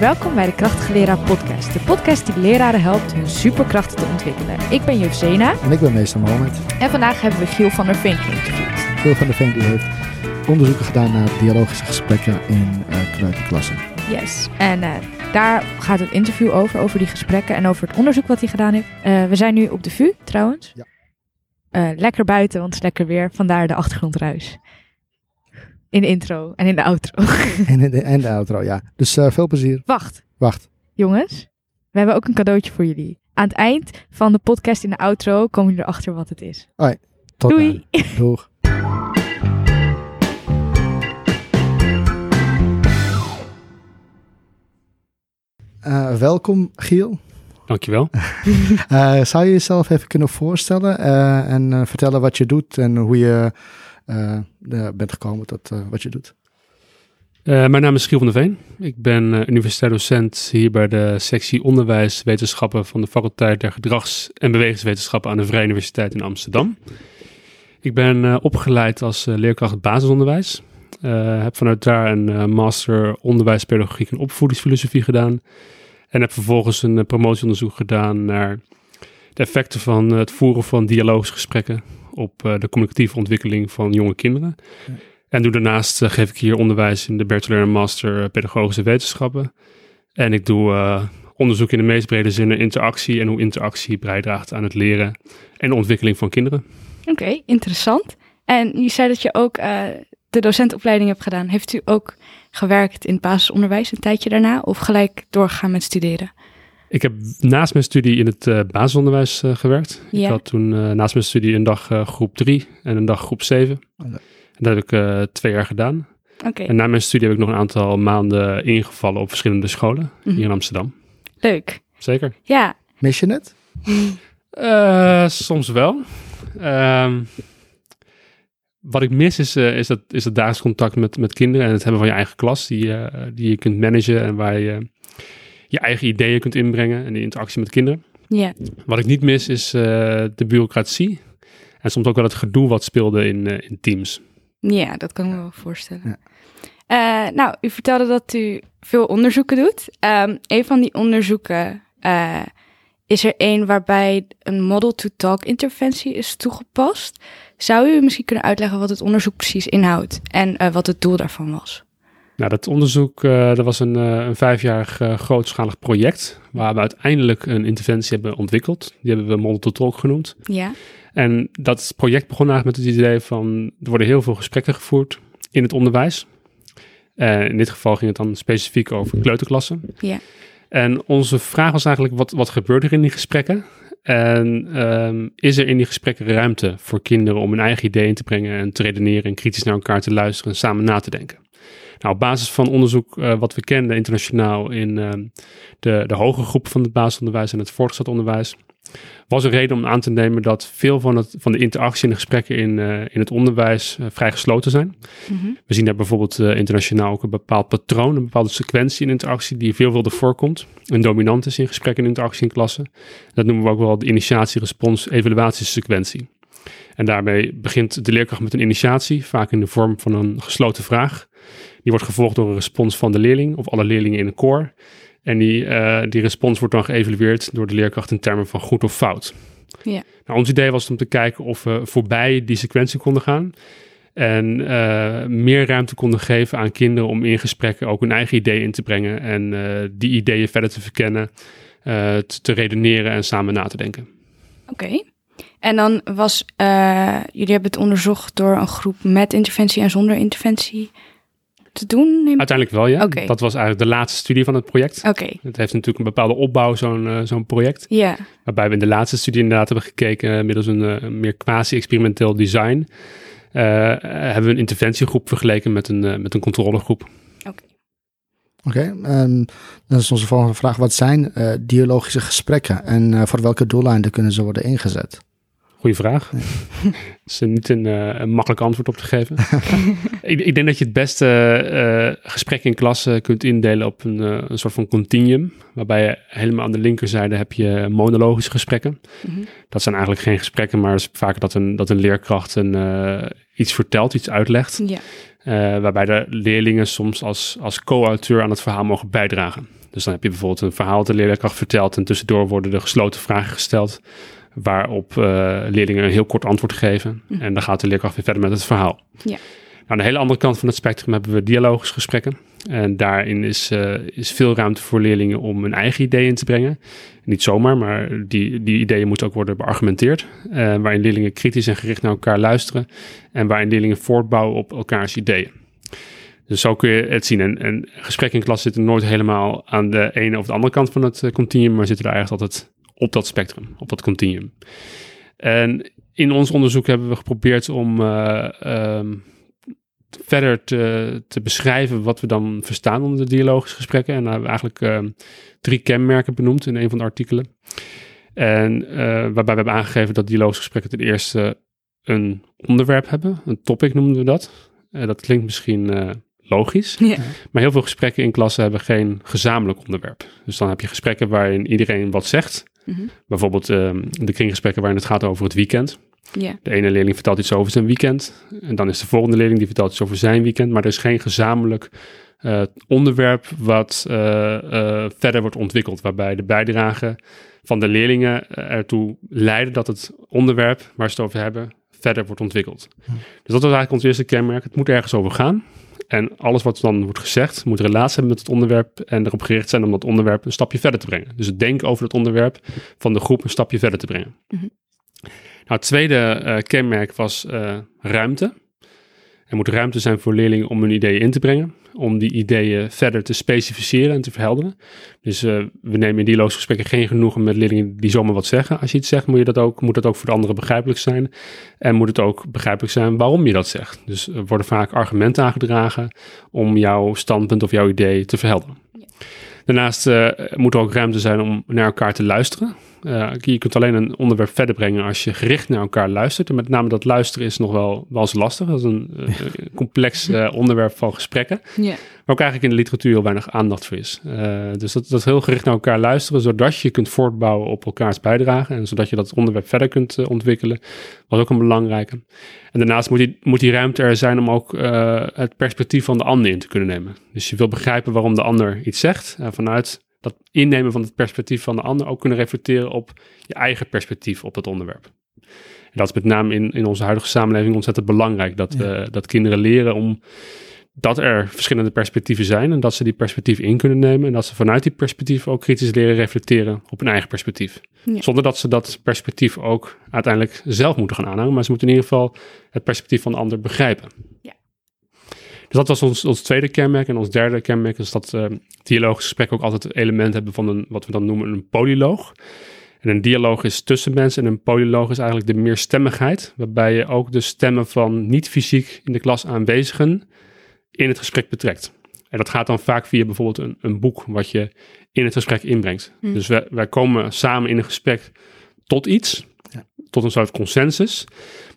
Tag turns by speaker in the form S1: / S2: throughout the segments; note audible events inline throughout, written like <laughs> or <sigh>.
S1: Welkom bij de Krachtige Leraar Podcast. De podcast die leraren helpt hun superkrachten te ontwikkelen. Ik ben Juf Zena
S2: En ik ben meester Mohamed.
S1: en vandaag hebben we Giel van der Veen geïnterviewd.
S2: Veel van de Veen die heeft onderzoeken gedaan naar dialogische gesprekken in uh.
S1: Yes. En eh, daar gaat het interview over, over die gesprekken en over het onderzoek wat hij gedaan heeft. Eh, we zijn nu op de VU trouwens.
S2: Ja.
S1: Lekker buiten, want het is lekker weer. Vandaar de achtergrondruis. In de intro en in de outro. <laughs>
S2: en, de, en de outro, ja. Dus eh, veel plezier.
S1: Wacht,
S2: Wacht.
S1: jongens. We hebben ook een cadeautje voor jullie. Aan het eind van de podcast in de outro komen jullie erachter wat het is.
S2: Tot
S1: Doei.
S2: dan. <laughs> Doeg. Eh, welkom, Giel.
S3: Dankjewel. <laughs>
S2: Eh, zou je jezelf even kunnen voorstellen eh, en eh, vertellen wat je doet en hoe je bent gekomen tot eh, wat je doet?
S3: Eh, mijn naam is Giel van der Veen. Ik ben eh, universitair docent hier bij de sectie onderwijswetenschappen van de faculteit der gedrags- en bewegingswetenschappen aan de Vrije Universiteit in Amsterdam. Ik ben eh, opgeleid als eh, leerkracht basisonderwijs. Eh, heb vanuit daar een eh, master onderwijspedagogiek en opvoedingsfilosofie gedaan. En heb vervolgens een eh, promotieonderzoek gedaan naar de effecten van het voeren van dialogische gesprekken op eh, de communicatieve ontwikkeling van jonge kinderen.
S2: Ja.
S3: En doe daarnaast eh, geef ik hier onderwijs in de Bachelor en Master eh, Pedagogische Wetenschappen. En ik doe eh, onderzoek in de meest brede zin naar interactie en hoe interactie bijdraagt aan het leren en de ontwikkeling van kinderen.
S1: Oké, interessant. En je zei dat je ook eh, de docentopleiding hebt gedaan. Heeft u ook gewerkt in het basisonderwijs een tijdje daarna? Of gelijk doorgegaan met studeren?
S3: Ik heb naast mijn studie in het eh, basisonderwijs eh, gewerkt.
S1: Ja.
S3: Ik had toen eh, naast mijn studie een dag groep 3 en een dag groep 7.
S2: Oh, leuk.
S3: En dat heb ik eh, twee jaar gedaan.
S1: Oké,
S3: En na mijn studie heb ik nog een aantal maanden ingevallen op verschillende scholen
S1: Mhm.
S3: hier in Amsterdam.
S1: leuk.
S3: Zeker.
S1: Ja,
S2: Mis je het? <laughs>
S3: Eh, soms wel. Ehm, wat ik mis is, eh, is, dat, is dat dagelijks contact met, met kinderen en het hebben van je eigen klas die, eh, die je kunt managen en waar je je eigen ideeën kunt inbrengen en de interactie met kinderen.
S1: ja.
S3: Wat ik niet mis is eh, de bureaucratie en soms ook wel het gedoe wat speelde in, eh, in teams.
S1: ja dat kan ik me wel voorstellen.
S2: Ja.
S1: Eh, nou, u vertelde dat u veel onderzoeken doet. Ehm, een van die onderzoeken eh, is er een waarbij een model-to-talk interventie is toegepast. Zou u misschien kunnen uitleggen wat het onderzoek precies inhoudt en eh, wat het doel daarvan was?
S3: Nou, dat onderzoek eh, dat was een, eh, een vijfjarig eh, grootschalig project waar we uiteindelijk een interventie hebben ontwikkeld. Die hebben we Model to Talk genoemd.
S1: Ja,
S3: En dat project begon eigenlijk met het idee van, er worden heel veel gesprekken gevoerd in het onderwijs. In dit geval ging het dan specifiek over kleuterklassen.
S1: Ja.
S3: En onze vraag was eigenlijk, wat, wat gebeurt er in die gesprekken? En ehm, is er in die gesprekken ruimte voor kinderen om hun eigen ideeën te brengen en te redeneren en kritisch naar elkaar te luisteren en samen na te denken? Nou, op basis van onderzoek eh, wat we kenden internationaal in ehm, de, de hogere groep van het basisonderwijs en het voortgezet onderwijs, was een reden om aan te nemen dat veel van, het, van de interactie en de gesprekken in, eh, in het onderwijs eh, vrij gesloten zijn.
S1: Mhm.
S3: We zien daar bijvoorbeeld eh, internationaal ook een bepaald patroon, een bepaalde sequentie in interactie die veelvuldig voorkomt. Een dominant is in gesprekken en interactie in klassen. Dat noemen we ook wel de initiatie-respons-evaluatiesequentie. En daarmee begint de leerkracht met een initiatie, vaak in de vorm van een gesloten vraag. Die wordt gevolgd door een respons van de leerling of alle leerlingen in een koor. En die, eh, die respons wordt dan geëvalueerd door de leerkracht in termen van goed of fout.
S1: Ja.
S3: Nou, ons idee was om te kijken of we voorbij die sequentie konden gaan. En eh, meer ruimte konden geven aan kinderen om in gesprekken ook hun eigen ideeën in te brengen. En eh, die ideeën verder te verkennen, te, te redeneren en samen na te denken.
S1: Oké. En dan was, jullie hebben het onderzocht door een groep met interventie en zonder interventie te doen? neem-
S3: Uiteindelijk wel, ja.
S1: Oké.
S3: Dat was eigenlijk de laatste studie van het project.
S1: Oké,
S3: Het heeft natuurlijk een bepaalde opbouw, zo'n eh, zo'n project.
S1: ja.
S3: Waarbij we in de laatste studie inderdaad hebben gekeken, eh, middels een, eh, een meer quasi-experimenteel design. eh, hebben we een interventiegroep vergeleken met een, met een controlegroep.
S2: Oké, en dan is onze volgende vraag. Wat zijn eh, dialogische gesprekken en eh, voor welke doeleinden kunnen ze worden ingezet?
S3: Goeie vraag. <laughs> Er is niet een, eh, een makkelijk antwoord op te geven. <laughs> ik, ik denk dat je het beste eh gesprek in klassen kunt indelen op een, eh, een soort van continuum. Waarbij je helemaal aan de linkerzijde heb je monologische gesprekken.
S1: Mhm.
S3: Dat zijn eigenlijk geen gesprekken, maar het is vaak dat een, dat een leerkracht een, eh, iets vertelt, iets uitlegt.
S1: Ja.
S3: eh, waarbij de leerlingen soms als, als co-auteur aan het verhaal mogen bijdragen. Dus Dus dan heb je bijvoorbeeld een verhaal dat de leerkracht vertelt en tussendoor worden er gesloten vragen gesteld waarop uh, leerlingen een heel kort antwoord geven.
S1: Mhm.
S3: En dan gaat de leerkracht weer verder met het verhaal.
S1: Ja.
S3: Nou, aan de hele andere kant van het spectrum hebben we dialogische gesprekken. En daarin is, uh, is veel ruimte voor leerlingen om hun eigen ideeën in te brengen. Niet zomaar, maar die, die ideeën moeten ook worden beargumenteerd. Uh, waarin leerlingen kritisch en gericht naar elkaar luisteren. En waarin leerlingen voortbouwen op elkaars ideeën. Dus zo kun je het zien. En, en gesprekken in klas zitten nooit helemaal aan de ene of de andere kant van het continuum, maar zitten er eigenlijk altijd op dat spectrum, op dat continuum. En in ons onderzoek hebben we geprobeerd om uh, um, verder te, te, beschrijven wat we dan verstaan onder de dialogische gesprekken. En daar hebben we eigenlijk uh, drie kenmerken benoemd in een van de artikelen. En uh, waarbij we hebben aangegeven dat dialogische gesprekken ten eerste een onderwerp hebben, een topic noemen we dat. dat klinkt misschien logisch.
S1: Ja.
S3: Maar heel veel gesprekken in klassen hebben geen gezamenlijk onderwerp. Dus dan heb je gesprekken waarin iedereen wat zegt.
S1: Mm -hmm.
S3: Bijvoorbeeld uh, de kringgesprekken waarin het gaat over het weekend.
S1: Yeah.
S3: De ene leerling vertelt iets over zijn weekend. En dan is de volgende leerling die vertelt iets over zijn weekend. Maar er is geen gezamenlijk uh, onderwerp wat uh, verder wordt ontwikkeld. Waarbij de bijdrage van de leerlingen ertoe leiden dat het onderwerp waar ze het over hebben verder wordt ontwikkeld.
S2: Hm.
S3: Dus dat was eigenlijk ons eerste kenmerk. Het moet ergens over gaan. En alles wat dan wordt gezegd, moet relatie hebben met het onderwerp en erop gericht zijn om dat onderwerp een stapje verder te brengen. Dus het denken over het onderwerp van de groep een stapje verder te brengen.
S1: Mhm.
S3: Nou, het tweede uh, kenmerk was uh, ruimte. Er moet ruimte zijn voor leerlingen om hun ideeën in te brengen, om die ideeën verder te specificeren en te verhelderen. Dus uh, we nemen in dialogische gesprekken geen genoegen met leerlingen die zomaar wat zeggen. Als je iets zegt, moet, je dat ook, moet dat ook voor de anderen begrijpelijk zijn. En moet het ook begrijpelijk zijn waarom je dat zegt. Dus er worden vaak argumenten aangedragen om jouw standpunt of jouw idee te verhelderen. Daarnaast uh, moet er ook ruimte zijn om naar elkaar te luisteren. Uh, je kunt alleen een onderwerp verder brengen als je gericht naar elkaar luistert. En met name dat luisteren is nog wel, wel eens lastig. Dat is een uh, complex uh, onderwerp van gesprekken. Waar ook eigenlijk in de literatuur heel weinig aandacht voor is. dus dat, dat heel gericht naar elkaar luisteren, zodat je kunt voortbouwen op elkaars bijdrage. En zodat je dat onderwerp verder kunt ontwikkelen, was ook een belangrijke. En daarnaast moet die, moet die ruimte er zijn om ook het perspectief van de ander in te kunnen nemen. Dus je wil begrijpen waarom de ander iets zegt. Vanuit dat innemen van het perspectief van de ander ook kunnen reflecteren op je eigen perspectief op dat onderwerp. En dat is met name in, in onze huidige samenleving ontzettend belangrijk. Dat, ja. uh, dat kinderen leren om dat er verschillende perspectieven zijn en dat ze die perspectief in kunnen nemen. En dat ze vanuit die perspectief ook kritisch leren reflecteren op hun eigen perspectief.
S1: Ja.
S3: Zonder dat ze dat perspectief ook uiteindelijk zelf moeten gaan aanhangen. Maar ze moeten in ieder geval het perspectief van de ander begrijpen.
S1: Ja.
S3: Dus dat was ons, ons tweede kenmerk. En ons derde kenmerk is dat uh, dialogische gesprekken ook altijd het element hebben van een, wat we dan noemen een polyloog. En een dialoog is tussen mensen en een polyloog is eigenlijk de meerstemmigheid, waarbij je ook de stemmen van niet fysiek in de klas aanwezigen in het gesprek betrekt. En dat gaat dan vaak via bijvoorbeeld een, een boek wat je in het gesprek inbrengt.
S1: Hmm.
S3: Dus wij, wij komen samen in een gesprek tot iets,
S2: Ja.
S3: tot een soort consensus,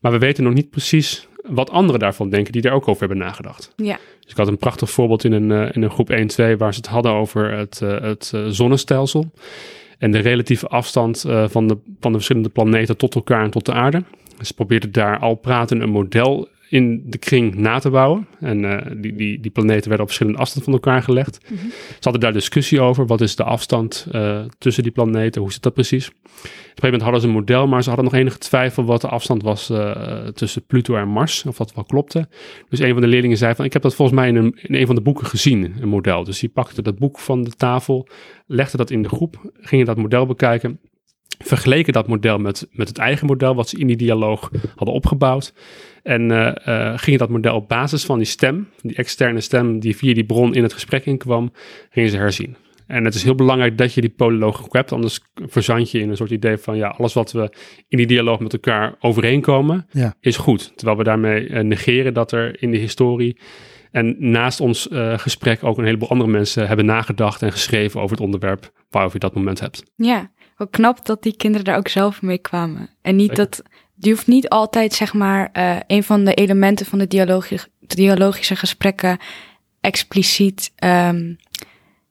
S3: maar we weten nog niet precies wat anderen daarvan denken die er ook over hebben nagedacht.
S1: Ja.
S3: Dus ik had een prachtig voorbeeld in een, uh, in een groep 1-2 waar ze het hadden over het, uh, het uh, zonnestelsel. En de relatieve afstand van, de, van de verschillende planeten tot elkaar en tot de aarde. Ze probeerden daar al praten een model in de kring na te bouwen. En uh, die, die, die planeten werden op verschillende afstand van elkaar gelegd.
S1: Mm -hmm.
S3: Ze hadden daar discussie over. Wat is de afstand uh, tussen die planeten? Hoe zit dat precies? Op een gegeven moment hadden ze een model, maar ze hadden nog enige twijfel wat de afstand was uh, tussen Pluto en Mars. Of dat wel klopte. Dus een van de leerlingen zei van, ik heb dat volgens mij in een, in een van de boeken gezien, een model. Dus die pakte dat boek van de tafel, legde dat in de groep, gingen dat model bekijken vergeleken dat model met, met het eigen model wat ze in die dialoog hadden opgebouwd. En uh, uh, gingen dat model op basis van die stem, die externe stem die via die bron in het gesprek inkwam, gingen ze herzien. En het is heel belangrijk dat je die polyloog ook hebt, anders verzand je in een soort idee van ja, alles wat we in die dialoog met elkaar overeenkomen,
S2: Ja.
S3: is goed. Terwijl we daarmee uh, negeren dat er in de historie en naast ons uh, gesprek ook een heleboel andere mensen hebben nagedacht en geschreven over het onderwerp waarover je dat moment hebt.
S1: Ja, wel knap dat die kinderen daar ook zelf mee kwamen. En niet
S3: Zeker.
S1: dat, die hoeft niet altijd, zeg maar, uh, een van de elementen van de dialogische, dialogische gesprekken expliciet um,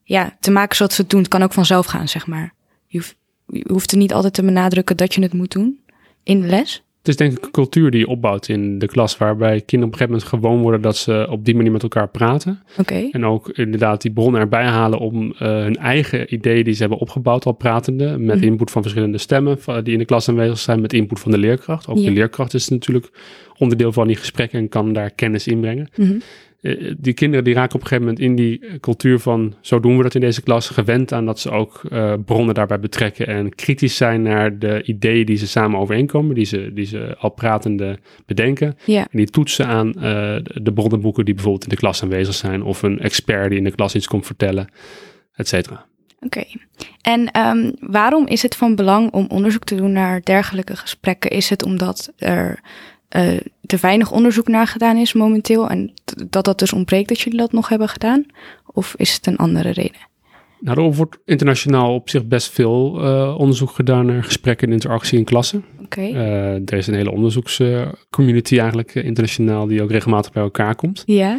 S1: ja, te maken zoals ze het doen. Het kan ook vanzelf gaan, zeg maar. Je hoeft, je hoeft er niet altijd te benadrukken dat je het moet doen in de les.
S3: Het is denk ik een cultuur die je opbouwt in de klas, waarbij kinderen op een gegeven moment gewoon worden dat ze op die manier met elkaar praten.
S1: Oké.
S3: En ook inderdaad die bronnen erbij halen om eh, hun eigen ideeën die ze hebben opgebouwd al pratende, met
S1: Mhm.
S3: input van verschillende stemmen die in de klas aanwezig zijn, met input van de leerkracht. Ook de leerkracht is natuurlijk onderdeel van die gesprekken en kan daar kennis inbrengen.
S1: Mhm.
S3: Eh, die kinderen die raken op een gegeven moment in die eh, cultuur van zo doen we dat in deze klas, gewend aan dat ze ook eh, bronnen daarbij betrekken en kritisch zijn naar de ideeën die ze samen overeenkomen, die ze, die ze al pratende bedenken.
S1: Ja.
S3: En die toetsen aan eh, de- de bronnenboeken die bijvoorbeeld in de klas aanwezig zijn, of een expert die in de klas iets komt vertellen, et cetera.
S1: Oké. En ehm, waarom is het van belang om onderzoek te doen naar dergelijke gesprekken? Is het omdat er eh, te weinig onderzoek naar gedaan is momenteel en dat dat dus ontbreekt dat jullie dat nog hebben gedaan? Of is het een andere reden?
S3: Nou, er wordt internationaal op zich best veel eh, onderzoek gedaan naar gesprekken en interactie in klassen.
S1: Oké.
S3: Eh, er is een hele onderzoekscommunity eigenlijk eh, internationaal die ook regelmatig bij elkaar komt.
S1: ja.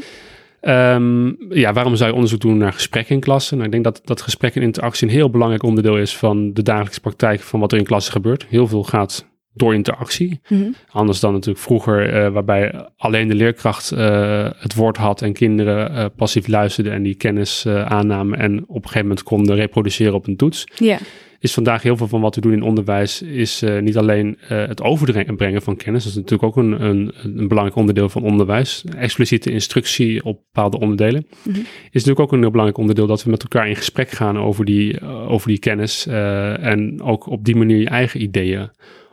S3: Ehm, ja, waarom zou je onderzoek doen naar gesprekken in klassen? Nou, ik denk dat, dat gesprek en interactie een heel belangrijk onderdeel is van de dagelijkse praktijk van wat er in klassen gebeurt. Heel veel gaat door interactie.
S1: Mhm.
S3: Anders dan natuurlijk vroeger, eh, waarbij alleen de leerkracht eh, het woord had en kinderen eh, passief luisterden en die kennis aannamen en op een gegeven moment konden reproduceren op een toets.
S1: Ja.
S3: Is vandaag heel veel van wat we doen in onderwijs, is niet alleen het overbrengen van kennis. Dat is natuurlijk ook een, een, een belangrijk onderdeel van onderwijs. Expliciete instructie op bepaalde onderdelen.
S1: Mhm.
S3: Is natuurlijk ook een heel belangrijk onderdeel dat we met elkaar in gesprek gaan over die, over die kennis. en ook op die manier je eigen ideeën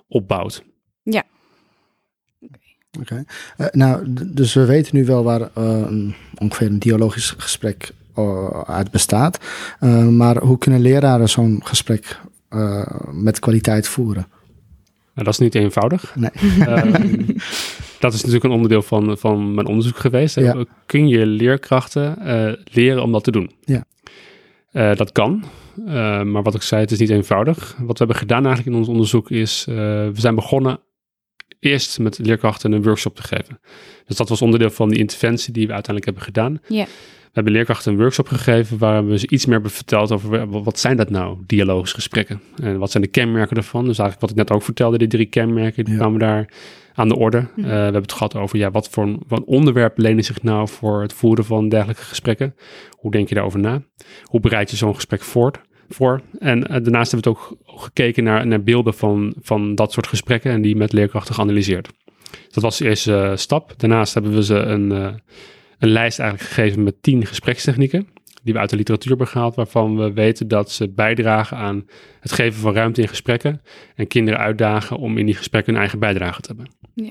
S3: opbouwt.
S2: Oké. Eh, nou, dus we weten nu wel waar eh, een- ongeveer een dialogisch gesprek eh, uit bestaat. Eh, maar hoe kunnen leraren zo'n gesprek eh, met kwaliteit voeren?
S3: Nou, dat is niet eenvoudig.
S2: Nee.
S3: Ehm, <laughs> dat is natuurlijk een onderdeel van, van mijn onderzoek geweest.
S2: Ja.
S3: Kun je leerkrachten eh, leren om dat te doen?
S2: Ja.
S3: Eh, dat kan, Eh, maar wat ik zei, het is niet eenvoudig. Wat we hebben gedaan eigenlijk in ons onderzoek is, eh, we zijn begonnen eerst met leerkrachten een workshop te geven. Dus dat was onderdeel van die interventie die we uiteindelijk hebben gedaan.
S1: Ja.
S3: We hebben leerkrachten een workshop gegeven waar we ze iets meer hebben verteld over wa- wat zijn dat nou, dialogische gesprekken. En wat zijn de kenmerken daarvan. Dus eigenlijk wat ik net ook vertelde, die drie kenmerken, die
S2: Ja.
S3: kwamen daar aan de orde.
S1: Mhm.
S3: Eh, we hebben het gehad over ja, wat voor een, wat onderwerp lenen zich nou voor het voeren van dergelijke gesprekken. Hoe denk je daarover na? Hoe bereid je zo'n gesprek voort, voor? En eh, daarnaast hebben we het ook gekeken naar, naar beelden van, van dat soort gesprekken en die met leerkrachten geanalyseerd. Dat was de eerste eh, stap. Daarnaast hebben we ze een, eh, een lijst eigenlijk gegeven met tien gesprekstechnieken die we uit de literatuur hebben gehaald, waarvan we weten dat ze bijdragen aan het geven van ruimte in gesprekken en kinderen uitdagen om in die gesprekken hun eigen bijdrage te hebben.
S1: Ja.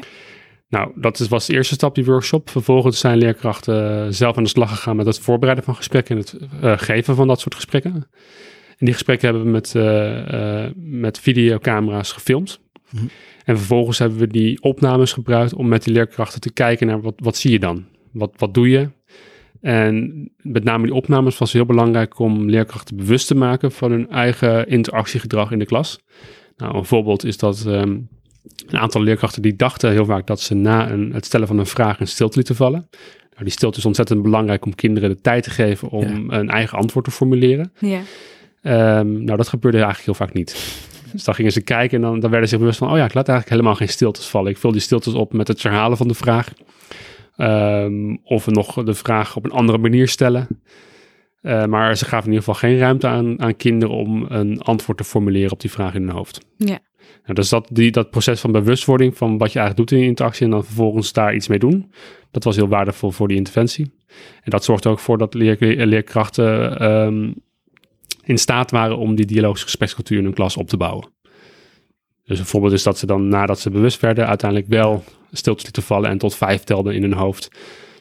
S3: Nou, dat is, was de eerste stap, die workshop. Vervolgens zijn leerkrachten zelf aan de slag gegaan met het voorbereiden van gesprekken en het geven van dat soort gesprekken. En die gesprekken hebben we met, eh, eh, met videocamera's gefilmd.
S2: Mhm.
S3: En vervolgens hebben we die opnames gebruikt om met die leerkrachten te kijken naar wat, wat zie je dan? Wat, wat doe je? En met name die opnames was heel belangrijk om leerkrachten bewust te maken van hun eigen interactiegedrag in de klas. Nou, een voorbeeld is dat ehm, een aantal leerkrachten die dachten heel vaak dat ze na een, het stellen van een vraag een stilte lieten vallen. Nou, die stilte is ontzettend belangrijk om kinderen de tijd te geven om een eigen antwoord te formuleren.
S1: Ja.
S3: Ehm, nou, dat gebeurde eigenlijk heel vaak niet. Dus dan gingen ze kijken en dan, dan werden ze zich bewust van... oh ja, ik laat eigenlijk helemaal geen stiltes vallen. Ik vul die stiltes op met het herhalen van de vraag. Ehm, of nog de vraag op een andere manier stellen. Eh, maar ze gaven in ieder geval geen ruimte aan, aan kinderen... om een antwoord te formuleren op die vraag in hun hoofd.
S1: Ja.
S3: Nou, dus dat, die, dat proces van bewustwording van wat je eigenlijk doet in interactie... en dan vervolgens daar iets mee doen... dat was heel waardevol voor die interventie. En dat zorgt er ook voor dat leer, leerkrachten... ehm, in staat waren om die dialogische gesprekscultuur in hun klas op te bouwen. Dus een voorbeeld is dat ze dan nadat ze bewust werden, uiteindelijk wel stiltes lieten vallen en tot vijf telden in hun hoofd.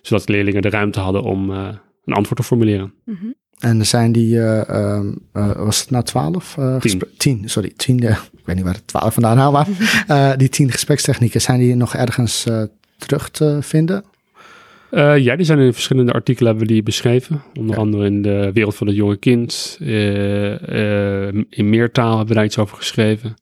S3: Zodat leerlingen de ruimte hadden om eh, een antwoord te formuleren.
S1: Mhm.
S2: En zijn die, eh, ehm, eh, was het nou twaalf? eh,
S3: Tien.
S2: sorry, tien. <laughs> ik weet niet waar het twaalf vandaan haal, maar <laughs> eh, die tien gesprekstechnieken, zijn die nog ergens eh, terug te vinden?
S3: Eh, ja, die zijn in verschillende artikelen hebben we die beschreven. Onder
S2: Ja.
S3: andere in de wereld van het jonge kind. eh, eh, in meertaal hebben we daar iets over geschreven.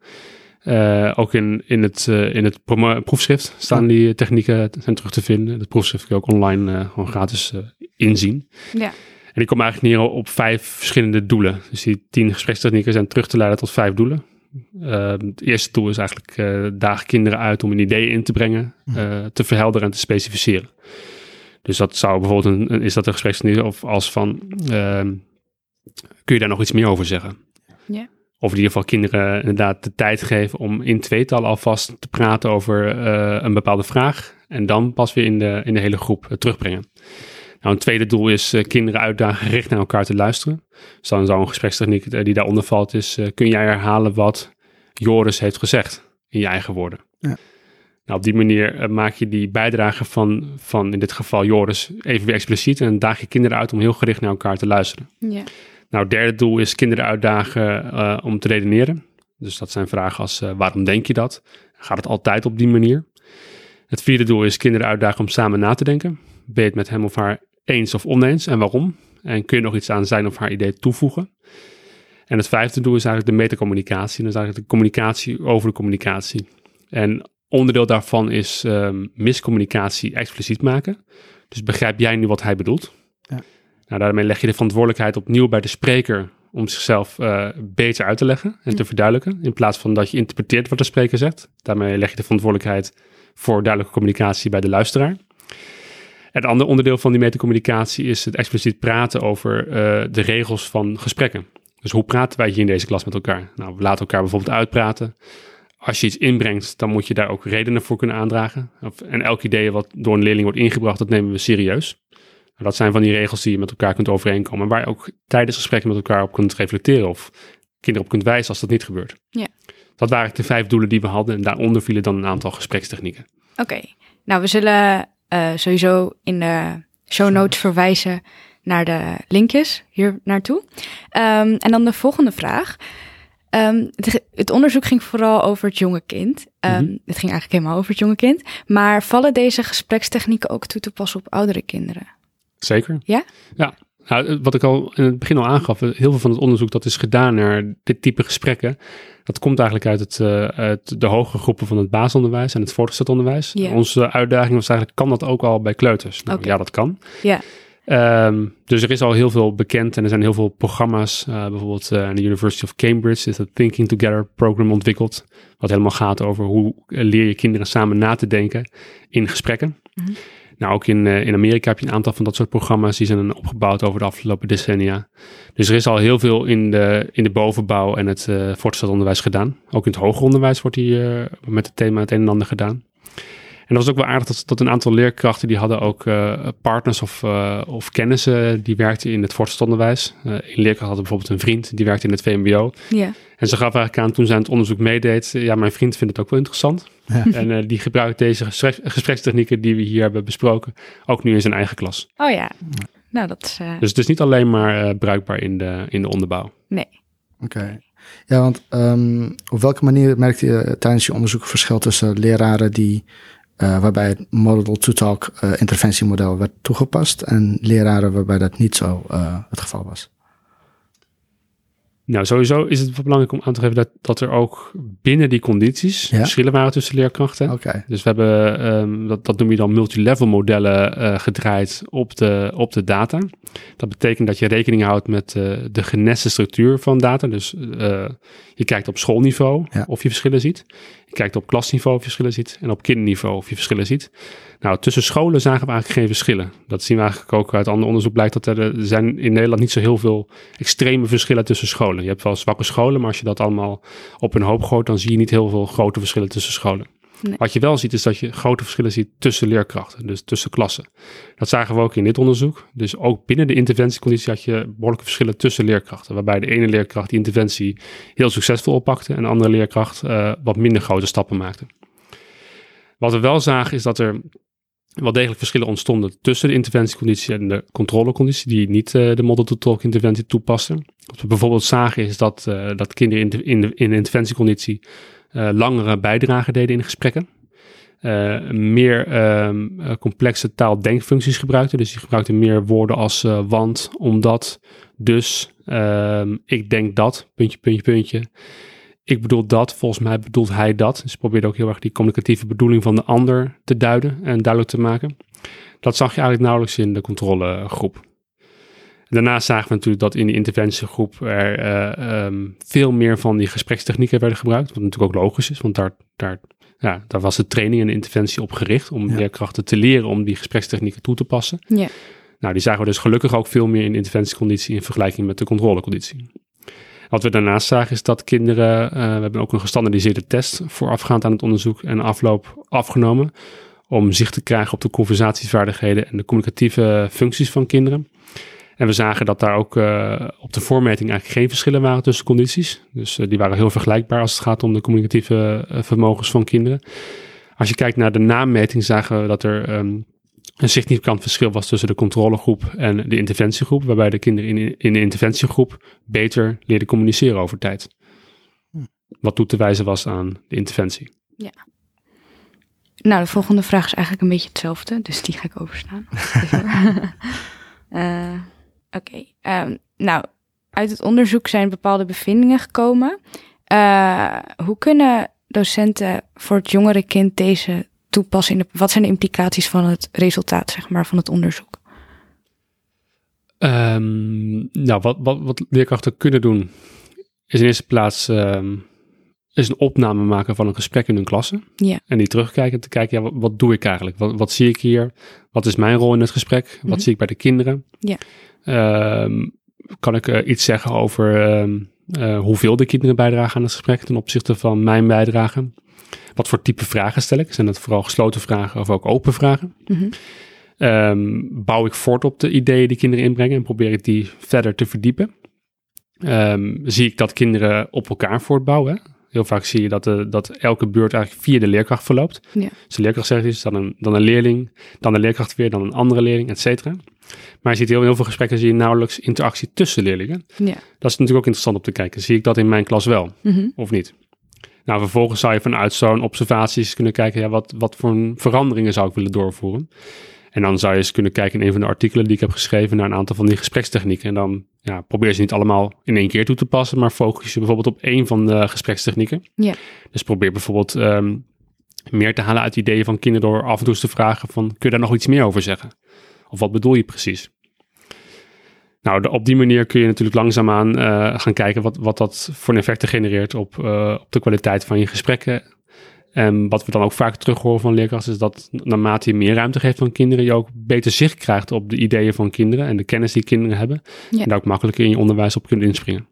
S3: Eh, ook in, in het, eh, in het proefschrift staan
S2: Ja.
S3: die technieken zijn terug te vinden. Het proefschrift kun je ook online eh, gewoon gratis eh, inzien.
S1: Ja.
S3: En die komen eigenlijk neer op vijf verschillende doelen. Dus die tien gesprekstechnieken zijn terug te leiden tot vijf doelen. Uh, het eerste doel is eigenlijk uh, dagen kinderen uit om een idee in te brengen, uh, te verhelderen en te specificeren. Dus dat zou bijvoorbeeld een, is dat een gespreksniveau of als van ehm, kun je daar nog iets meer over zeggen?
S1: Ja.
S3: Of in ieder geval kinderen inderdaad de tijd geven om in tweetal alvast te praten over een bepaalde vraag en dan pas weer in de, in de hele groep terugbrengen. Nou, een tweede doel is kinderen uitdagen gericht naar elkaar te luisteren. Dus dan zou een gesprekstechniek die daaronder valt is, kun jij herhalen wat Joris heeft gezegd in je eigen woorden.
S2: Ja.
S3: Nou, op die manier uh, maak je die bijdrage van, van in dit geval Joris even weer expliciet en daag je kinderen uit om heel gericht naar elkaar te luisteren.
S1: Ja.
S3: Nou, het derde doel is kinderen uitdagen uh, om te redeneren. Dus dat zijn vragen als uh, waarom denk je dat? Gaat het altijd op die manier? Het vierde doel is kinderen uitdagen om samen na te denken. Ben je het met hem of haar eens of oneens en waarom? En kun je nog iets aan zijn of haar idee toevoegen? En het vijfde doel is eigenlijk de metacommunicatie. En dat is eigenlijk de communicatie over de communicatie. En onderdeel daarvan is um, miscommunicatie expliciet maken. Dus begrijp jij nu wat hij bedoelt?
S2: Ja.
S3: Nou, daarmee leg je de verantwoordelijkheid opnieuw bij de spreker om zichzelf uh, beter uit te leggen en te verduidelijken. In plaats van dat je interpreteert wat de spreker zegt. Daarmee leg je de verantwoordelijkheid voor duidelijke communicatie bij de luisteraar. Het andere onderdeel van die metacommunicatie is het expliciet praten over uh, de regels van gesprekken. Dus hoe praten wij hier in deze klas met elkaar? Nou, we laten elkaar bijvoorbeeld uitpraten. Als je iets inbrengt, dan moet je daar ook redenen voor kunnen aandragen. En elk idee wat door een leerling wordt ingebracht, dat nemen we serieus. Dat zijn van die regels die je met elkaar kunt overeenkomen. Waar je ook tijdens gesprekken met elkaar op kunt reflecteren. Of kinderen op kunt wijzen als dat niet gebeurt.
S1: Ja.
S3: Dat waren de vijf doelen die we hadden. En daaronder vielen dan een aantal gesprekstechnieken.
S1: Oké, okay. nou we zullen uh, sowieso in de show notes verwijzen naar de linkjes hier naartoe. Um, en dan de volgende vraag. Um, het, het, onderzoek ging vooral over het jonge kind. Um, mm -hmm. Het ging eigenlijk helemaal over het jonge kind. Maar vallen deze gesprekstechnieken ook toe te passen op oudere kinderen?
S3: Zeker.
S1: Ja?
S3: Ja. Nou, wat ik al in het begin al aangaf, heel veel van het onderzoek dat is gedaan naar dit type gesprekken, dat komt eigenlijk uit, het, uh, uit de hogere groepen van het basisonderwijs en het voortgezet onderwijs.
S1: Yeah.
S3: Onze uitdaging was eigenlijk, kan dat ook al bij kleuters? Nou,
S1: Okay.
S3: Ja, dat kan.
S1: Ja.
S3: Um, dus er is al heel veel bekend en er zijn heel veel programma's. Uh, bijvoorbeeld uh, aan de University of Cambridge is het Thinking Together program ontwikkeld. Wat helemaal gaat over hoe leer je kinderen samen na te denken in gesprekken.
S1: Mhm.
S3: Nou, ook in, uh, in Amerika heb je een aantal van dat soort programma's. Die zijn opgebouwd over de afgelopen decennia. Dus er is al heel veel in de, in de bovenbouw en het voortgezet onderwijs gedaan. Ook in het hoger onderwijs wordt hier met het thema het een en ander gedaan. En dat was ook wel aardig dat, dat een aantal leerkrachten die hadden ook uh, partners of, uh, of kennissen die werkten in het voortgezet onderwijs. Uh, een leerkracht had bijvoorbeeld een vriend die werkte in het VMBO.
S1: Ja.
S3: En ze gaf eigenlijk aan toen zij het onderzoek meedeed, ja, mijn vriend vindt het ook wel interessant.
S2: Ja. <laughs>
S3: En die gebruikt deze gesprek, gesprekstechnieken die we hier hebben besproken ook nu in zijn eigen klas.
S1: Oh ja, nou dat is...
S3: Dus het is niet alleen maar bruikbaar in de, in de onderbouw.
S1: Nee.
S2: Oké. Okay. Ja, want um, op welke manier merkte je tijdens je onderzoek verschil tussen leraren die uh, waarbij het model-to-talk uh, interventiemodel werd toegepast en leraren waarbij dat niet zo uh, het geval was?
S3: Nou, sowieso is het belangrijk om aan te geven dat, dat er ook binnen die condities
S2: Ja?
S3: verschillen waren tussen leerkrachten. Dus we hebben, um, dat, dat noem je dan multilevel modellen uh, gedraaid op de, op de data. Dat betekent dat je rekening houdt met uh, de genesse structuur van data. Dus uh, je kijkt op schoolniveau
S2: Ja.
S3: of je verschillen ziet. Je kijkt op klasniveau of je verschillen ziet. En op kinderniveau of je verschillen ziet. Nou, tussen scholen zagen we eigenlijk geen verschillen. Dat zien we eigenlijk ook uit ander onderzoek. Blijkt dat er, er zijn in Nederland niet zo heel veel extreme verschillen tussen scholen. Je hebt wel zwakke scholen, maar als je dat allemaal op een hoop gooit, dan zie je niet heel veel grote verschillen tussen scholen.
S1: Nee.
S3: Wat je wel ziet, is dat je grote verschillen ziet tussen leerkrachten, dus tussen klassen. Dat zagen we ook in dit onderzoek. Dus ook binnen de interventieconditie had je behoorlijke verschillen tussen leerkrachten. Waarbij de ene leerkracht die interventie heel succesvol oppakte en de andere leerkracht uh, wat minder grote stappen maakte. Wat we wel zagen is dat er wel degelijk verschillen ontstonden tussen de interventieconditie en de controleconditie, die niet uh, de model-to-talk interventie toepasten. Wat we bijvoorbeeld zagen is dat, uh, dat kinderen in de, in de, in de interventieconditie uh, langere bijdragen deden in gesprekken. meer complexe taaldenkfuncties gebruikten. Dus die gebruikten meer woorden als want, omdat, dus, ehm, ik denk dat, puntje, puntje, puntje ik bedoel dat, volgens mij bedoelt hij dat. Dus probeerde ook heel erg die communicatieve bedoeling van de ander te duiden en duidelijk te maken. Dat zag je eigenlijk nauwelijks in de controlegroep. Daarnaast zagen we natuurlijk dat in die interventiegroep er eh, ehm, veel meer van die gesprekstechnieken werden gebruikt. Wat natuurlijk ook logisch is, want daar, daar, ja, daar was de training en de interventie op gericht om
S2: Ja.
S3: leerkrachten te leren om die gesprekstechnieken toe te passen.
S1: Ja.
S3: Nou, die zagen we dus gelukkig ook veel meer in de interventieconditie in vergelijking met de controleconditie. Wat we daarnaast zagen is dat kinderen, eh, we hebben ook een gestandardiseerde test voorafgaand aan het onderzoek en afloop afgenomen om zicht te krijgen op de conversatievaardigheden en de communicatieve functies van kinderen. En we zagen dat daar ook eh, op de voormeting eigenlijk geen verschillen waren tussen condities. Dus eh, die waren heel vergelijkbaar als het gaat om de communicatieve vermogens van kinderen. Als je kijkt naar de naammeting zagen we dat er ehm, een significant verschil was tussen de controlegroep en de interventiegroep. Waarbij de kinderen in, in de interventiegroep beter leerden communiceren over tijd. Wat toe te wijzen was aan de interventie.
S1: Nou, de volgende vraag is eigenlijk een beetje hetzelfde, dus die ga ik overstaan. <laughs> Eh, Oké. ehm, nou, uit het onderzoek zijn bepaalde bevindingen gekomen. Eh, hoe kunnen docenten voor het jongere kind deze toepassen? In de, wat zijn de implicaties van het resultaat, zeg maar, van het onderzoek?
S3: Ehm, nou, wat, wat, wat leerkrachten kunnen doen, is in eerste plaats ehm, is een opname maken van een gesprek in hun klasse.
S1: Ja.
S3: En die terugkijken, te kijken, ja, wat, wat doe ik eigenlijk? Wat, wat zie ik hier? Wat is mijn rol in het gesprek? Wat
S1: Mhm.
S3: zie ik bij de kinderen?
S1: Ja.
S3: Ehm, kan ik eh, iets zeggen over eh, hoeveel de kinderen bijdragen aan het gesprek ten opzichte van mijn bijdrage? Wat voor type vragen stel ik? Zijn dat vooral gesloten vragen of ook open vragen?
S1: Mhm.
S3: Ehm, bouw ik voort op de ideeën die kinderen inbrengen en probeer ik die verder te verdiepen. Ehm, zie ik dat kinderen op elkaar voortbouwen. Heel vaak zie je dat, de, dat elke beurt eigenlijk via de leerkracht verloopt.
S1: Ja.
S3: Dus de leerkracht zegt iets, dan een, dan een leerling, dan de leerkracht weer, dan een andere leerling, et cetera. Maar je ziet heel, heel veel gesprekken, zie je nauwelijks interactie tussen leerlingen.
S1: Ja.
S3: Dat is natuurlijk ook interessant om te kijken. Zie ik dat in mijn klas wel?
S1: Mhm.
S3: of niet. Nou, vervolgens zou je vanuit zo'n observaties kunnen kijken, ja, wat, wat voor veranderingen zou ik willen doorvoeren. En dan zou je eens kunnen kijken in een van de artikelen die ik heb geschreven naar een aantal van die gesprekstechnieken. En dan ja, probeer ze niet allemaal in één keer toe te passen, maar focus je bijvoorbeeld op één van de gesprekstechnieken.
S1: Ja.
S3: Dus probeer bijvoorbeeld ehm, meer te halen uit ideeën van kinderen door af en toe te vragen van, kun je daar nog iets meer over zeggen? Of wat bedoel je precies? Nou, de- op die manier kun je natuurlijk langzaamaan eh gaan kijken wat, wat dat voor een effecten genereert op, eh, op de kwaliteit van je gesprekken. En wat we dan ook vaak terug horen van leerkrachten is dat naarmate je meer ruimte geeft van kinderen, je ook beter zicht krijgt op de ideeën van kinderen en de kennis die kinderen hebben.
S1: Ja.
S3: En daar ook makkelijker in je onderwijs op kunt inspringen.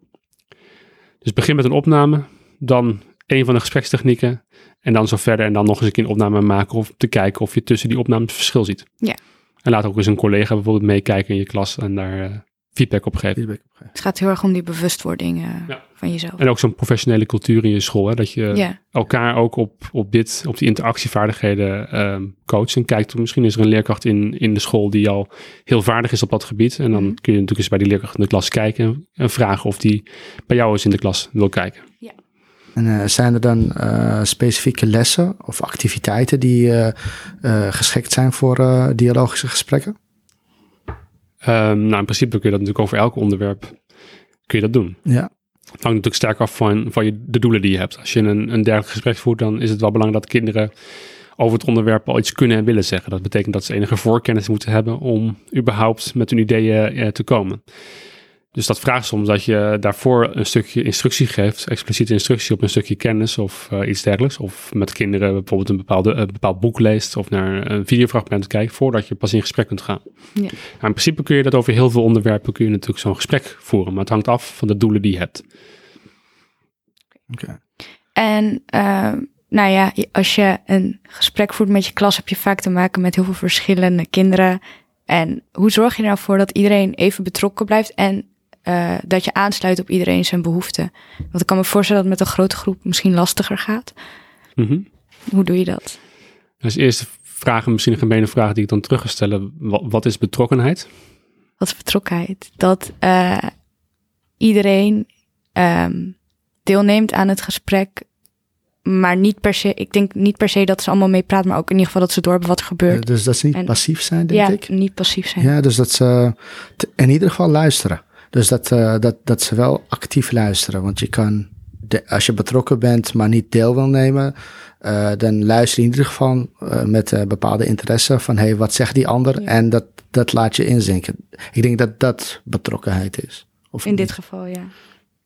S3: Dus begin met een opname, dan een van de gesprekstechnieken en dan zo verder en dan nog eens een keer een opname maken of te kijken of je tussen die opnames verschil ziet.
S1: Ja.
S3: En laat ook eens een collega bijvoorbeeld meekijken in je klas en daar eh, feedback op geven.
S2: Feedback.
S1: Het gaat heel erg om die bewustwording eh,
S3: Ja.
S1: van jezelf.
S3: En ook zo'n professionele cultuur in je school, hè, dat je
S1: ja.
S3: elkaar ook op, op, dit, op die interactievaardigheden ehm coacht. En kijkt, misschien is er een leerkracht in, in de school die al heel vaardig is op dat gebied. En dan
S1: Mhm.
S3: kun je natuurlijk eens bij die leerkracht in de klas kijken en vragen of die bij jou eens in de klas wil kijken.
S2: En eh, zijn er dan eh, specifieke lessen of activiteiten die eh, eh, geschikt zijn voor eh, dialogische gesprekken?
S3: Ehm, nou, in principe kun je dat natuurlijk over elk onderwerp kun je dat doen.
S2: Ja,
S3: Het hangt natuurlijk sterk af van, van je, de doelen die je hebt. Als je een, een dergelijk gesprek voert, dan is het wel belangrijk dat kinderen over het onderwerp al iets kunnen en willen zeggen. Dat betekent dat ze enige voorkennis moeten hebben om überhaupt met hun ideeën eh, te komen. Dus dat vraagt soms dat je daarvoor een stukje instructie geeft, expliciete instructie op een stukje kennis of eh, iets dergelijks. Of met kinderen bijvoorbeeld een, bepaalde, een bepaald boek leest of naar een videofragment kijkt voordat je pas in gesprek kunt gaan.
S1: Ja.
S3: Nou, in principe kun je dat over heel veel onderwerpen kun je natuurlijk zo'n gesprek voeren, maar het hangt af van de doelen die je hebt.
S2: oké.
S1: En eh, nou ja, als je een gesprek voert met je klas, heb je vaak te maken met heel veel verschillende kinderen. En hoe zorg je er nou voor dat iedereen even betrokken blijft en eh, dat je aansluit op iedereen zijn behoeften? Want ik kan me voorstellen dat het met een grote groep misschien lastiger gaat.
S3: Mhm.
S1: Hoe doe je dat?
S3: Dus eerste vraag, misschien een gemene vraag die ik dan terug ga stellen. Wat, wat is betrokkenheid?
S1: Wat is betrokkenheid? Dat eh, iedereen ehm, deelneemt aan het gesprek, maar niet per se, ik denk niet per se dat ze allemaal meepraten, maar ook in ieder geval dat ze door hebben wat er
S2: Eh,
S1: gebeurt.
S2: dus dat ze niet
S1: En-
S2: passief zijn, denk
S1: ja,
S2: ik.
S1: niet passief zijn.
S2: Ja, dus dat ze in ieder geval luisteren. Dus dat, eh, dat, dat ze wel actief luisteren. Want je kan de- als je betrokken bent, maar niet deel wil nemen, eh, dan luister je in ieder geval eh, met eh, bepaalde interesse van hey, wat zegt die ander?
S1: Ja.
S2: En dat, dat laat je inzinken. Ik denk dat dat betrokkenheid is. Of
S1: In dit
S2: niet?
S1: geval, ja.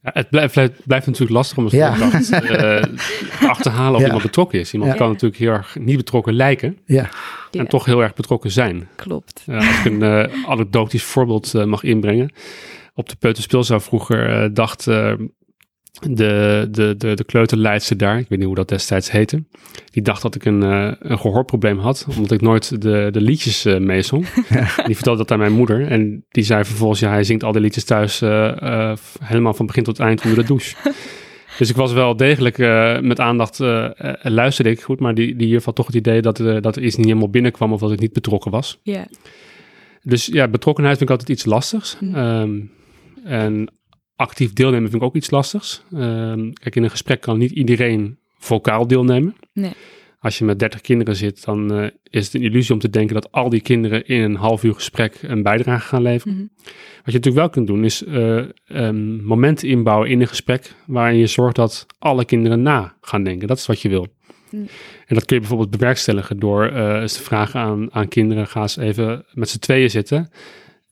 S3: Ja, het blijft, blijft, blijft natuurlijk lastig om een
S2: Ja. <laughs>
S3: eh, te halen of
S2: Ja.
S3: iemand betrokken is. Iemand
S2: Ja.
S3: kan natuurlijk heel erg niet betrokken lijken
S2: Ja,
S1: Ja.
S3: en toch heel erg betrokken zijn.
S1: Klopt.
S3: Ja, als ik een eh, anekdotisch voorbeeld mag inbrengen. Op de peuterspeelzaal vroeger eh, dacht eh, de, de, de, de kleuterleidster daar, ik weet niet hoe dat destijds heette, die dacht dat ik een, eh, een gehoorprobleem had, omdat ik nooit de, de liedjes meezong. <laughs> Die vertelde dat aan mijn moeder en die zei vervolgens, ja, hij zingt al die liedjes thuis helemaal van begin tot eind onder de douche. <laughs> Dus ik was wel degelijk met aandacht, eh, luisterde ik goed, maar die, die juf had toch het idee dat, dat er iets niet helemaal binnenkwam of dat ik niet betrokken was.
S1: Ja.
S3: Dus ja, betrokkenheid vind ik altijd iets lastigs.
S1: Mhm.
S3: Ehm, en actief deelnemen vind ik ook iets lastigs. Ehm, kijk, in een gesprek kan niet iedereen vocaal deelnemen.
S1: Nee.
S3: Als je met 30 kinderen zit, dan eh, is het een illusie om te denken dat al die kinderen in een half uur gesprek een bijdrage gaan leveren.
S1: Mhm.
S3: Wat je natuurlijk wel kunt doen, is eh, ehm, momenten inbouwen in een gesprek waarin je zorgt dat alle kinderen na gaan denken. Dat is wat je wil.
S1: Mm.
S3: En dat kun je bijvoorbeeld bewerkstelligen door eens te vragen aan, aan kinderen, ga eens even met z'n tweeën zitten,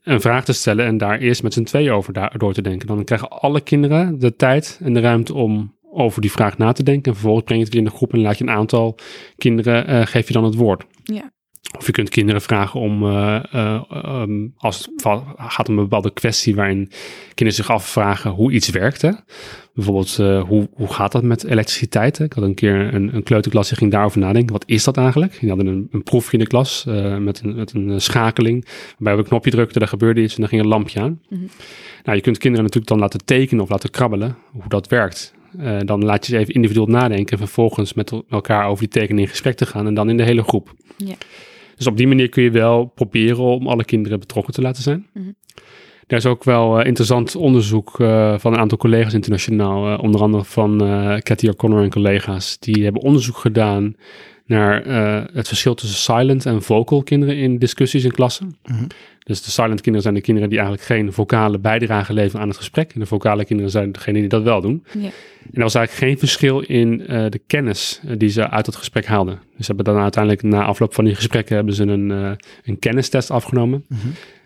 S3: een vraag te stellen en daar eerst met z'n tweeën over door te denken. Dan krijgen alle kinderen de tijd en de ruimte om over die vraag na te denken. En vervolgens breng je het weer in de groep en laat je een aantal kinderen, eh, geef je dan het woord.
S1: Ja.
S3: Of je kunt kinderen vragen om, eh, eh, ehm, als het gaat om een bepaalde kwestie waarin kinderen zich afvragen hoe iets werkt. Hè? Bijvoorbeeld, eh, hoe, hoe gaat dat met elektriciteit? Ik had een keer een, een kleuterklas die ging daarover nadenken. Wat is dat eigenlijk? Die hadden een, een proefje in de klas met, een, met een schakeling. Waarbij we een knopje drukten, er gebeurde iets en dan ging een lampje aan.
S1: Mhm.
S3: Nou, je kunt kinderen natuurlijk dan laten tekenen of laten krabbelen hoe dat werkt. Dan laat je ze even individueel nadenken en vervolgens met el- elkaar over die tekening in gesprek te gaan en dan in de hele groep.
S1: Ja.
S3: Dus op die manier kun je wel proberen om alle kinderen betrokken te laten zijn.
S1: Mhm.
S3: Er is ook wel eh, interessant onderzoek eh, van een aantal collega's internationaal, eh, onder andere van Cathy O'Connor en collega's. Die hebben onderzoek gedaan naar eh, het verschil tussen silent en vocal kinderen in discussies in klassen.
S2: Mhm.
S3: Dus de silent kinderen zijn de kinderen die eigenlijk geen vocale bijdrage leveren aan het gesprek. En de vocale kinderen zijn degenen die dat wel doen.
S1: Ja.
S3: En er was eigenlijk geen verschil in eh, de kennis eh, die ze uit het gesprek haalden. Dus ze hebben dan uiteindelijk na afloop van die gesprekken hebben ze een, eh, een kennistest afgenomen.
S2: Mhm.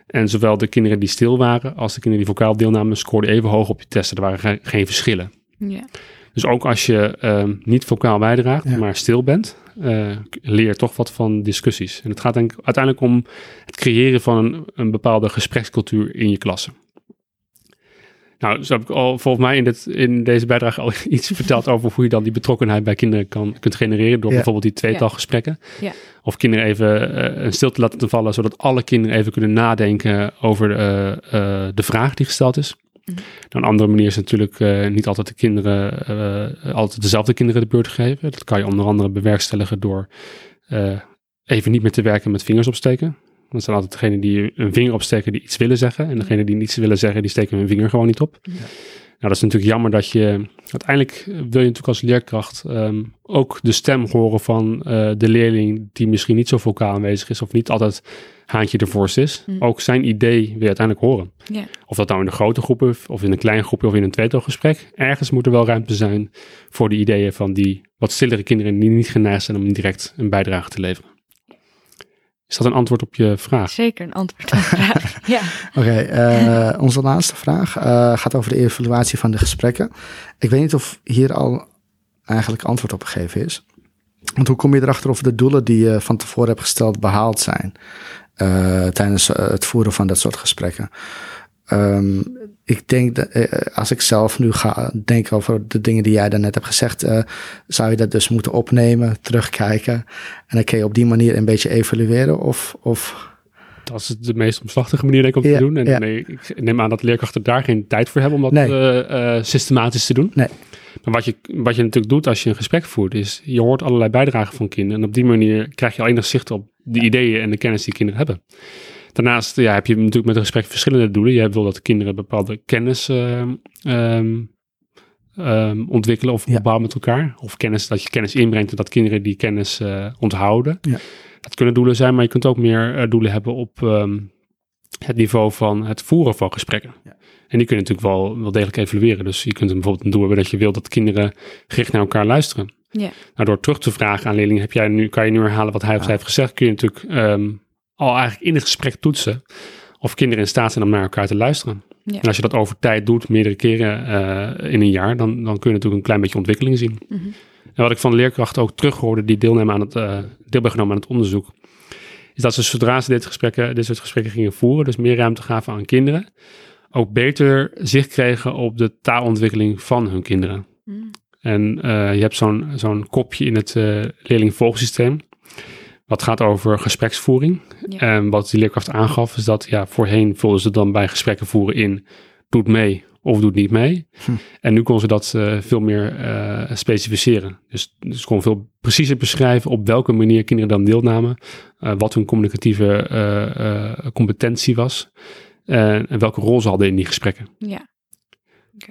S3: En zowel de kinderen die stil waren als de kinderen die vocaal deelnamen scoorden even hoog op je testen. Er waren ge- geen verschillen.
S1: Ja.
S3: Dus ook als je ehm, niet vocaal bijdraagt,
S2: Ja.
S3: maar stil bent, eh, leer je toch wat van discussies. En het gaat denk ik uiteindelijk om het creëren van een, een bepaalde gesprekscultuur in je klasse. Nou, zo heb ik al volgens mij in, dit, in deze bijdrage al <laughs> iets verteld over hoe je dan die betrokkenheid bij kinderen kan, kunt genereren door
S2: Ja.
S3: bijvoorbeeld die tweetalgesprekken.
S1: Ja.
S3: Of kinderen even eh, een stilte laten te vallen, zodat alle kinderen even kunnen nadenken over eh, eh, de vraag die gesteld is. Nou, een andere manier is natuurlijk eh, niet altijd de kinderen, eh, altijd dezelfde kinderen de beurt geven. Dat kan je onder andere bewerkstelligen door eh, even niet meer te werken met vingers opsteken. Dat zijn altijd degenen die een vinger opsteken die iets willen zeggen. En degenen die niets willen zeggen, die steken hun vinger gewoon niet op. Nou, dat is natuurlijk jammer dat je... Uiteindelijk wil je natuurlijk als leerkracht ehm, ook de stem horen van eh, de leerling die misschien niet zo vocaal aanwezig is of niet altijd haantje de voorst is.
S1: Mm.
S3: Ook zijn idee wil je uiteindelijk horen. Of dat nou in de grote groepen of in een klein groepje of in een tweetalgesprek. Ergens moet er wel ruimte zijn voor de ideeën van die wat stillere kinderen die niet geneigd zijn om direct een bijdrage te leveren. Is dat een antwoord op je vraag?
S1: Zeker een antwoord op de vraag. <laughs> ja.
S2: Oké, eh, onze laatste vraag eh, gaat over de evaluatie van de gesprekken. Ik weet niet of hier al eigenlijk antwoord op gegeven is. Want hoe kom je erachter of de doelen die je van tevoren hebt gesteld behaald zijn eh, tijdens het voeren van dat soort gesprekken? Ehm, ik denk dat eh, als ik zelf nu ga denken over de dingen die jij daarnet hebt gezegd, eh, zou je dat dus moeten opnemen, terugkijken en dan kun je op die manier een beetje evalueren of, of
S3: Dat is de meest omslachtige manier denk ik om
S2: Ja,
S3: te doen. En
S2: ja.
S3: nee, ik neem aan dat leerkrachten daar geen tijd voor hebben om dat
S2: Nee.
S3: eh, systematisch te doen.
S2: Nee.
S3: Maar wat je, wat je natuurlijk doet als je een gesprek voert, is je hoort allerlei bijdragen van kinderen. En op die manier krijg je al enig zicht op de ideeën en de kennis die kinderen hebben. Daarnaast ja, heb je natuurlijk met een gesprek verschillende doelen. Je wil dat de kinderen bepaalde kennis ehm, ehm, ehm, ontwikkelen of
S2: Ja.
S3: opbouwen met elkaar. Of kennis, dat je kennis inbrengt en dat kinderen die kennis eh, onthouden.
S2: Ja.
S3: Dat kunnen doelen zijn, maar je kunt ook meer eh, doelen hebben op ehm, het niveau van het voeren van gesprekken.
S2: Ja.
S3: En die kun je natuurlijk wel, wel degelijk evalueren. Dus je kunt hem bijvoorbeeld een doel hebben dat je wil dat kinderen gericht naar elkaar luisteren.
S1: Ja.
S3: Nou, door terug te vragen aan leerlingen, heb jij nu, kan je nu herhalen wat hij of zij heeft gezegd, kun je natuurlijk ehm, al eigenlijk in het gesprek toetsen of kinderen in staat zijn om naar elkaar te luisteren.
S1: Ja.
S3: En als je dat over tijd doet, meerdere keren eh, in een jaar, dan, dan kun je natuurlijk een klein beetje ontwikkeling zien.
S1: Mhm.
S3: En wat ik van leerkrachten ook terughoorde die deelnemen aan het, eh deel hebben genomen aan het onderzoek, is dat ze zodra ze dit, gesprekken, dit soort gesprekken gingen voeren, dus meer ruimte gaven aan kinderen, ook beter zicht kregen op de taalontwikkeling van hun kinderen.
S1: Mm.
S3: En eh, je hebt zo'n zo'n kopje in het eh leerlingvolgsysteem. Wat gaat over gespreksvoering.
S1: Ja.
S3: En wat die leerkracht aangaf, is dat ja, voorheen vulden ze dan bij gesprekken voeren in doet mee of doet niet mee.
S2: Hm.
S3: En nu kon ze dat eh, veel meer eh, specificeren. Dus, dus kon veel preciezer beschrijven op welke manier kinderen dan deelnamen. eh, wat hun communicatieve eh, eh, competentie was. eh, en welke rol ze hadden in die gesprekken.
S1: Ja.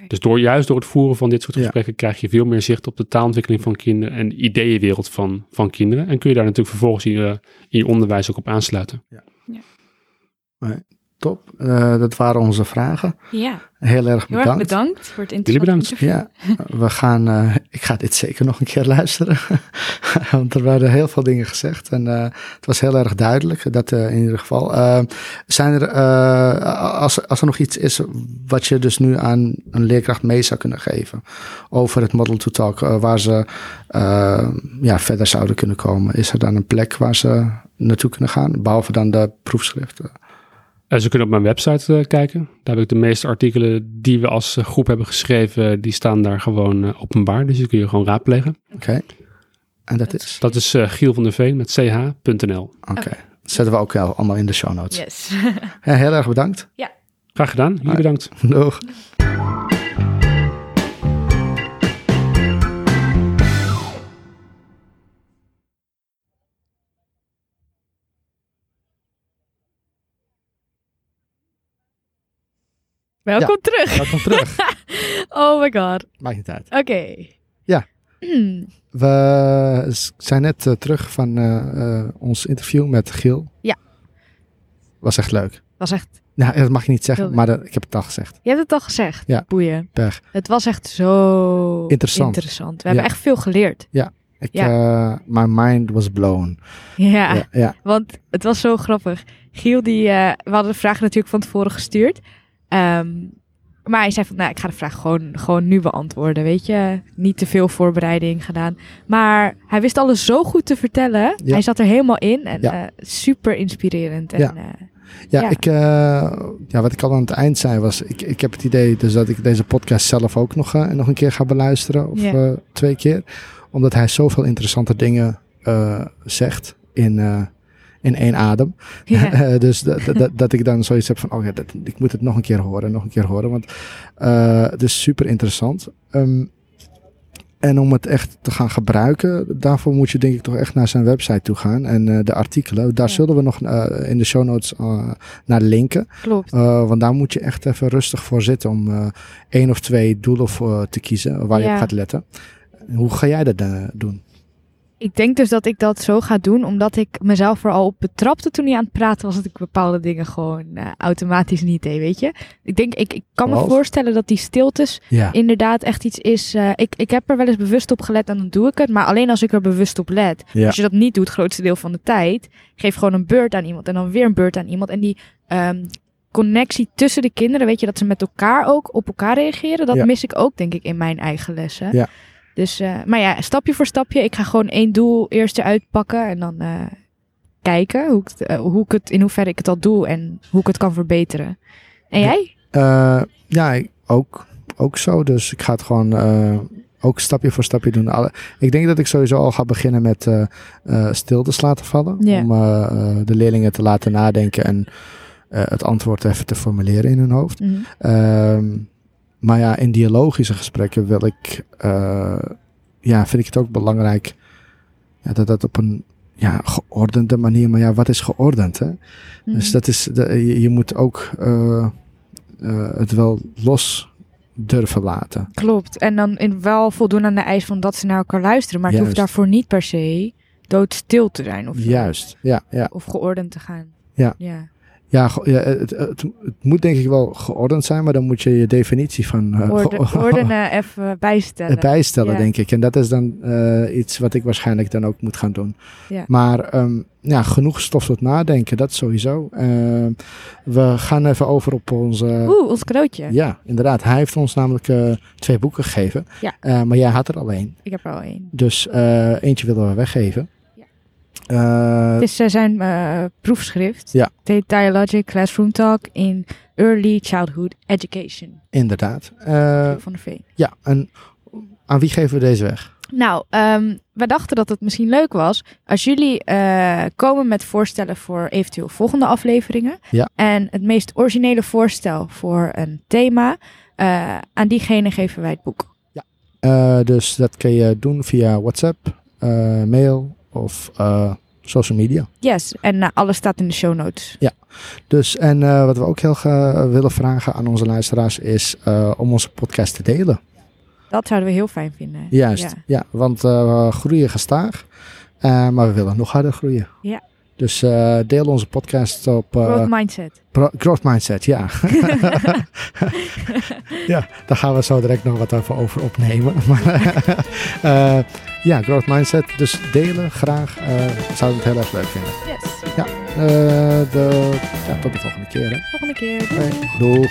S3: Dus door, juist door het voeren van dit soort
S2: Ja.
S3: gesprekken krijg je veel meer zicht op de taalontwikkeling van kinderen en de ideeënwereld van, van kinderen. En kun je daar natuurlijk vervolgens in je, in je onderwijs ook op aansluiten.
S2: Top. Eh, dat waren onze vragen.
S1: Ja,
S2: Heel erg
S1: heel erg
S2: bedankt.
S1: bedankt voor het
S3: Jullie
S1: interessante
S3: bedankt.
S1: interview.
S2: Ja, we gaan. eh, ik ga dit zeker nog een keer luisteren. <laughs> Want er werden heel veel dingen gezegd. En eh, het was heel erg duidelijk. Dat in ieder geval. Zijn er. als, als er nog iets is. wat je dus nu aan een leerkracht mee zou kunnen geven. over het Model to Talk. waar ze. ja, verder zouden kunnen komen. Is er dan een plek waar ze naartoe kunnen gaan? Behalve dan de proefschriften.
S3: Eh, ze kunnen op mijn website eh, kijken. Daar heb ik de meeste artikelen die we als eh, groep hebben geschreven, die staan daar gewoon openbaar. Dus die kun je gewoon raadplegen.
S2: Oké. En dat is.
S3: Dat is eh, Giel van der Veen met ch.nl.
S2: Oké. Dat zetten we ook wel allemaal in de show notes.
S1: Yes.
S2: Ja, heel erg bedankt.
S3: Graag gedaan. Jullie bedankt.
S2: Doeg.
S1: Welkom terug.
S2: Welkom terug. <laughs>
S1: Oh my god.
S2: Maakt niet uit.
S1: Oké.
S2: Ja. <clears throat> We zijn net eh, terug van eh, eh, ons interview met Giel.
S1: Ja.
S2: Was echt leuk.
S1: Was echt...
S2: Nou, dat mag je niet zeggen, maar dat- ik heb het al gezegd.
S1: Je hebt het al gezegd.
S2: Ja.
S1: Boeien.
S2: Pech.
S1: Het was echt zo
S2: Interessant.
S1: interessant. We hebben
S2: Ja.
S1: echt veel geleerd.
S2: Ik, eh, my mind was blown.
S1: Ja.
S2: Ja, ja.
S1: Want het was zo grappig. Giel, die, we hadden de vraag natuurlijk van tevoren gestuurd. Ehm, maar hij zei van, nou, ik ga de vraag gewoon, gewoon nu beantwoorden, weet je. Niet te veel voorbereiding gedaan. Maar hij wist alles zo goed te vertellen.
S2: Ja.
S1: Hij zat er helemaal in. En
S2: Ja.
S1: eh, super inspirerend. En,
S2: Ja.
S1: eh,
S2: Ja,
S1: Ja.
S2: Ik, eh, ja, wat ik al aan het eind zei was, ik, ik heb het idee dus dat ik deze podcast zelf ook nog, eh, nog een keer ga beluisteren. Of twee keer. Omdat hij zoveel interessante dingen zegt in, in één adem. <laughs> Eh, dus dat, dat, dat ik dan zoiets heb van, oh ja, dat, ik moet het nog een keer horen, nog een keer horen. Want eh, het is super interessant. Ehm, en om het echt te gaan gebruiken, daarvoor moet je denk ik toch echt naar zijn website toe gaan. En eh, de artikelen, daar
S1: Ja.
S2: zullen we nog in de show notes naar linken.
S1: Klopt.
S2: Want daar moet je echt even rustig voor zitten om één of twee doelen voor te kiezen waar je op gaat letten. Hoe ga jij dat doen?
S1: Ik denk dus dat ik dat zo ga doen, omdat ik mezelf al op betrapte toen hij aan het praten was, dat ik bepaalde dingen gewoon eh, automatisch niet deed, weet je. Ik denk, ik, ik kan me voorstellen dat die stiltes
S2: Ja,
S1: inderdaad echt iets is. eh, ik, ik heb er wel eens bewust op gelet en dan doe ik het. Maar alleen als ik er bewust op let.
S2: ja,
S1: Als je dat niet doet, het grootste deel van de tijd. Geef gewoon een beurt aan iemand en dan weer een beurt aan iemand. En die ehm, connectie tussen de kinderen, weet je, dat ze met elkaar ook op elkaar reageren. Dat
S2: Ja.
S1: mis ik ook, denk ik, in mijn eigen lessen.
S2: Ja.
S1: Dus, eh, maar ja, stapje voor stapje. Ik ga gewoon één doel eerst eruit pakken en dan eh, kijken hoe ik, eh, hoe ik het, in hoeverre ik het al doe en hoe ik het kan verbeteren. En jij?
S2: Ja ook, ook zo. Dus ik ga het gewoon ook stapje voor stapje doen. Alle, ik denk dat ik sowieso al ga beginnen met eh eh stiltes laten vallen. Om de leerlingen te laten nadenken en het antwoord even te formuleren in hun hoofd. Ehm, maar ja, in dialogische gesprekken wil ik, eh, ja, vind ik het ook belangrijk ja, dat dat op een ja, geordende manier, maar ja, wat is geordend? Hè? Dus
S1: Mhm.
S2: dat is, de, je, je moet ook eh, eh, het wel los durven laten.
S1: Klopt. En dan in wel voldoen aan de eis van dat ze naar elkaar luisteren. Maar het hoeft daarvoor niet per se doodstil te zijn. Of.
S2: Juist, ja, ja.
S1: of geordend te gaan.
S2: Ja.
S1: ja.
S2: Ja, het, het, het moet denk ik wel geordend zijn, maar dan moet je je definitie van eh,
S1: Orde, <laughs> ordenen even bijstellen.
S2: bijstellen,
S1: Ja.
S2: denk ik. En dat is dan eh, iets wat ik waarschijnlijk dan ook moet gaan doen.
S1: Ja.
S2: Maar ehm, ja, genoeg stof tot nadenken, dat sowieso. Ehm, we gaan even over op onze...
S1: Oeh, ons cadeautje.
S2: Ja, inderdaad. Hij heeft ons namelijk eh, twee boeken gegeven.
S1: Ja.
S2: Eh, maar jij had er al één.
S1: Ik heb er al één.
S2: Dus eh, eentje willen we weggeven.
S1: Ja.
S2: Eh,
S1: Het is eh, zijn eh, proefschrift.
S2: Ja.
S1: Heet Dialogic Classroom Talk in Early Childhood Education.
S2: inderdaad.
S1: Van de Veen.
S2: ja, en aan wie geven we deze weg?
S1: Nou, ehm, we dachten dat het misschien leuk was als jullie komen met voorstellen voor eventueel volgende afleveringen.
S2: Ja.
S1: En het meest originele voorstel voor een thema, aan diegene geven wij het boek.
S2: Eh, dus dat kun je doen via WhatsApp, mail of eh, social media.
S1: Yes, en eh, alles staat in de show notes.
S2: Dus en eh, wat we ook heel graag willen vragen aan onze luisteraars is om onze podcast te delen.
S1: Dat zouden we heel fijn vinden.
S2: Juist,
S1: Ja.
S2: ja, want we groeien gestaag, maar we willen nog harder groeien.
S1: Ja.
S2: Dus deel onze podcast op eh,
S1: Growth mindset.
S2: Pro- Growth Mindset, ja. <laughs> ja, daar gaan we zo direct nog wat over, over opnemen. Maar, <laughs> ja, Growth Mindset. Dus delen graag. eh zouden we het heel erg leuk vinden.
S1: Yes.
S2: Eh, de, ja, tot de volgende keer. Hè.
S1: Volgende keer. Doei.
S2: doeg.